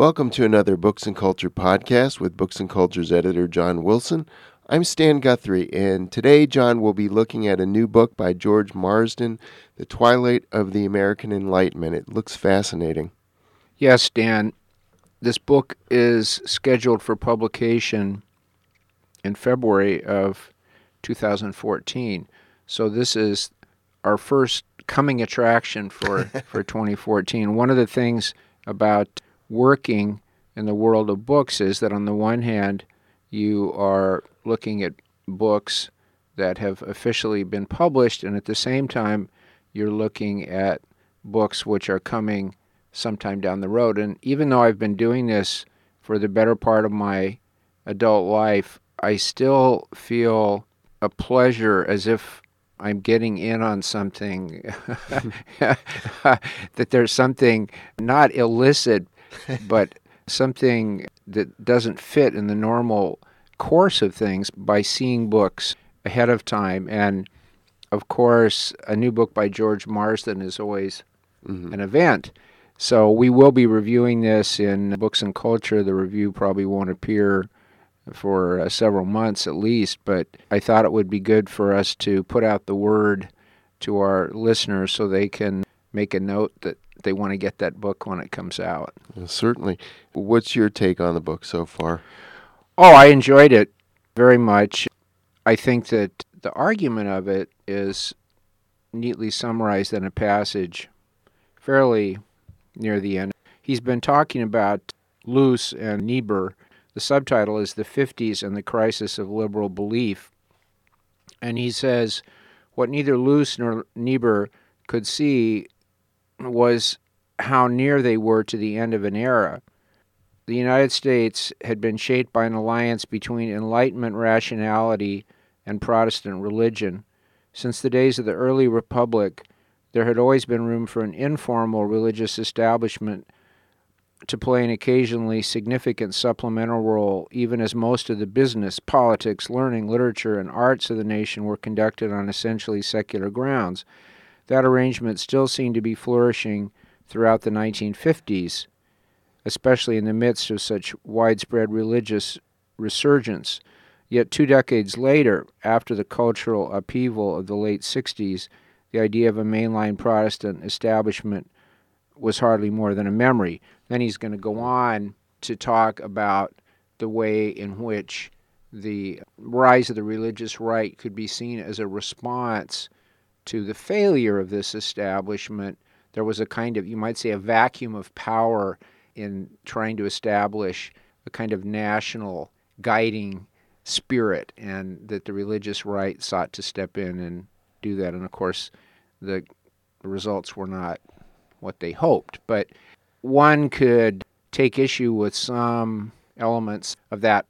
Welcome to another Books and Culture podcast with Books and Culture's editor John Wilson. I'm Stan Guthrie, and today John will be looking at a new book by George Marsden, The Twilight of the American Enlightenment. It looks fascinating. Yes, Stan. This book is scheduled for publication in February of 2014. So this is our first coming attraction for, for 2014. One of the things about working in the world of books is that on the one hand, you are looking at books that have officially been published, and at the same time, you're looking at books which are coming sometime down the road. And even though I've been doing this for the better part of my adult life, I still feel a pleasure as if I'm getting in on something, that there's something not illicit, but something that doesn't fit in the normal course of things by seeing books ahead of time. And of course, a new book by George Marsden is always mm-hmm. an event. So we will be reviewing this in Books and Culture. The review probably won't appear for uh, several months at least, but I thought it would be good for us to put out the word to our listeners so they can make a note that they want to get that book when it comes out. Well, certainly. What's your take on the book so far? Oh, I enjoyed it very much. I think that the argument of it is neatly summarized in a passage fairly near the end. He's been talking about Luce and Niebuhr. The subtitle is The 50s and the Crisis of Liberal Belief. And he says, What neither Luce nor Niebuhr could see was how near they were to the end of an era. The United States had been shaped by an alliance between Enlightenment rationality and Protestant religion. Since the days of the early Republic, there had always been room for an informal religious establishment to play an occasionally significant supplemental role, even as most of the business, politics, learning, literature, and arts of the nation were conducted on essentially secular grounds. That arrangement still seemed to be flourishing throughout the 1950s, especially in the midst of such widespread religious resurgence. Yet, two decades later, after the cultural upheaval of the late 60s, the idea of a mainline Protestant establishment was hardly more than a memory. Then he's going to go on to talk about the way in which the rise of the religious right could be seen as a response to the failure of this establishment, there was a kind of, you might say, a vacuum of power in trying to establish a kind of national guiding spirit, and that the religious right sought to step in and do that. And of course, the results were not what they hoped. But one could take issue with some elements of that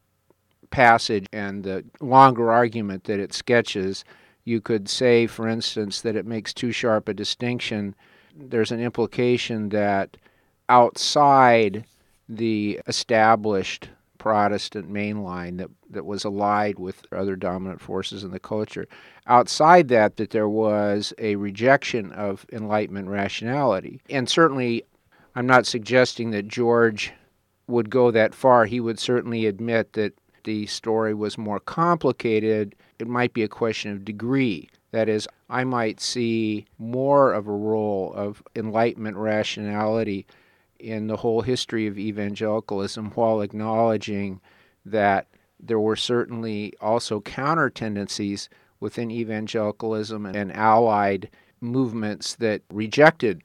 passage and the longer argument that it sketches you could say, for instance, that it makes too sharp a distinction. There's an implication that outside the established Protestant mainline that, that was allied with other dominant forces in the culture. Outside that, that there was a rejection of Enlightenment rationality. And certainly, I'm not suggesting that George would go that far. He would certainly admit that the story was more complicated it might be a question of degree. That is, I might see more of a role of Enlightenment rationality in the whole history of evangelicalism while acknowledging that there were certainly also counter tendencies within evangelicalism and allied movements that rejected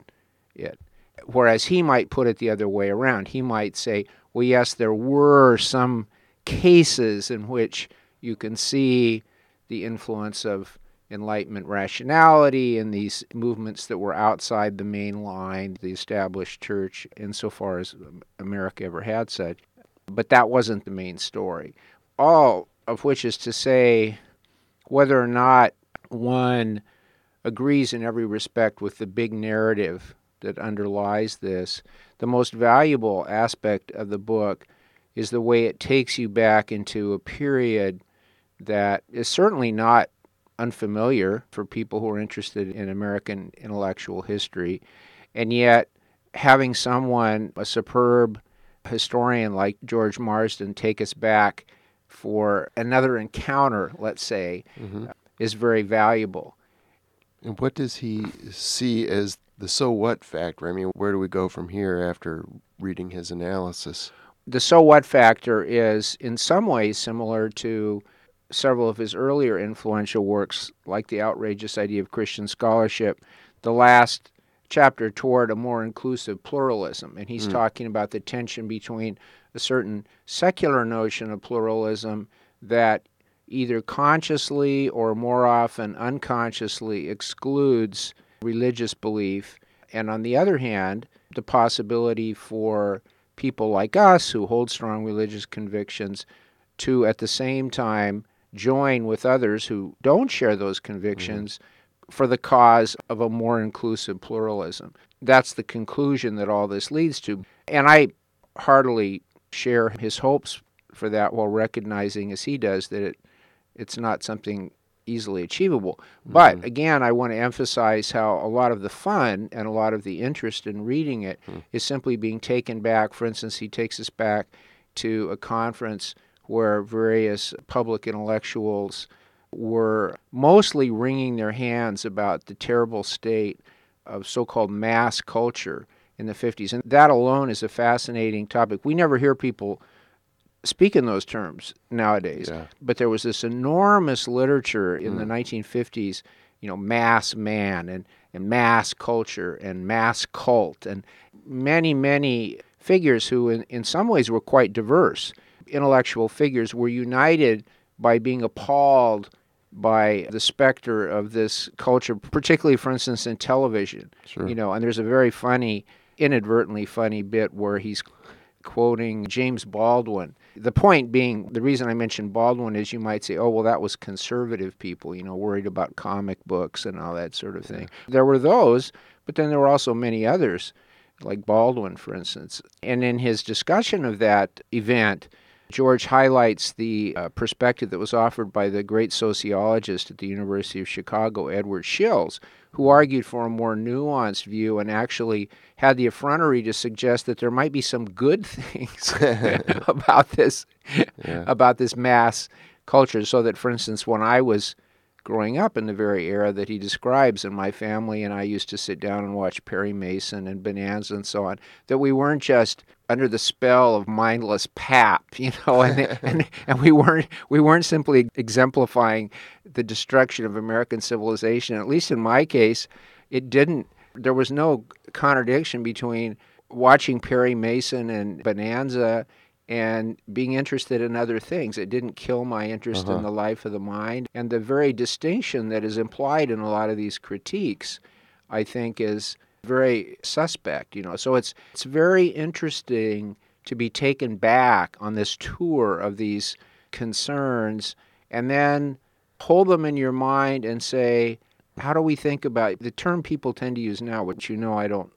it. Whereas he might put it the other way around. He might say, well, yes, there were some cases in which you can see the influence of Enlightenment rationality and these movements that were outside the main line, the established church, insofar as America ever had such. But that wasn't the main story. All of which is to say, whether or not one agrees in every respect with the big narrative that underlies this, the most valuable aspect of the book is the way it takes you back into a period that is certainly not unfamiliar for people who are interested in American intellectual history. And yet, having someone, a superb historian like George Marsden take us back for another encounter, let's say, mm-hmm. is very valuable. And what does he see as the so what factor? I mean, where do we go from here after reading his analysis? The so what factor is in some ways similar to several of his earlier influential works, like The Outrageous Idea of Christian Scholarship, the last chapter toward a more inclusive pluralism. And he's mm. talking about the tension between a certain secular notion of pluralism that either consciously or more often unconsciously excludes religious belief. And on the other hand, the possibility for people like us who hold strong religious convictions to at the same time join with others who don't share those convictions mm-hmm. for the cause of a more inclusive pluralism. That's the conclusion that all this leads to. And I heartily share his hopes for that while recognizing, as he does, that it, it's not something easily achievable. Mm-hmm. But again, I want to emphasize how a lot of the fun and a lot of the interest in reading it mm-hmm. is simply being taken back. For instance, he takes us back to a conference where various public intellectuals were mostly wringing their hands about the terrible state of so called mass culture in the 50s. And that alone is a fascinating topic. We never hear people speak in those terms nowadays. Yeah. But there was this enormous literature in mm. the 1950s, you know, mass man and, and mass culture and mass cult and many, many figures who, in, in some ways, were quite diverse intellectual figures were united by being appalled by the specter of this culture, particularly, for instance, in television. Sure. You know, and there's a very funny, inadvertently funny bit where he's quoting James Baldwin. The point being, the reason I mentioned Baldwin is you might say, oh, well, that was conservative people, you know, worried about comic books and all that sort of thing. Yeah. There were those, but then there were also many others, like Baldwin, for instance. And in his discussion of that event, George highlights the uh, perspective that was offered by the great sociologist at the University of Chicago, Edward Shils, who argued for a more nuanced view and actually had the effrontery to suggest that there might be some good things about this yeah. about this mass culture. So that, for instance, when I was growing up in the very era that he describes, and my family and I used to sit down and watch Perry Mason and Bonanza and so on, that we weren't just under the spell of mindless pap, you know, and, and, and we weren't we weren't simply exemplifying the destruction of American civilization. At least in my case, it didn't. There was no contradiction between watching Perry Mason and Bonanza and being interested in other things. It didn't kill my interest uh-huh. in the life of the mind. And the very distinction that is implied in a lot of these critiques, I think, is very suspect, you know. So it's it's very interesting to be taken back on this tour of these concerns and then hold them in your mind and say, how do we think about the term people tend to use now, which you know I don't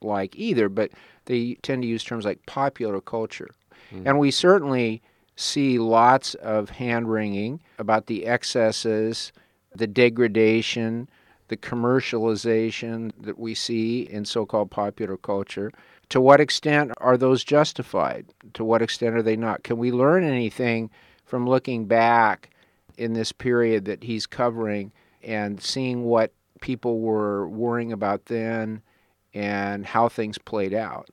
like either, but they tend to use terms like popular culture. Mm. And we certainly see lots of hand wringing about the excesses, the degradation, the commercialization that we see in so called popular culture. To what extent are those justified? To what extent are they not? Can we learn anything from looking back in this period that he's covering and seeing what people were worrying about then and how things played out?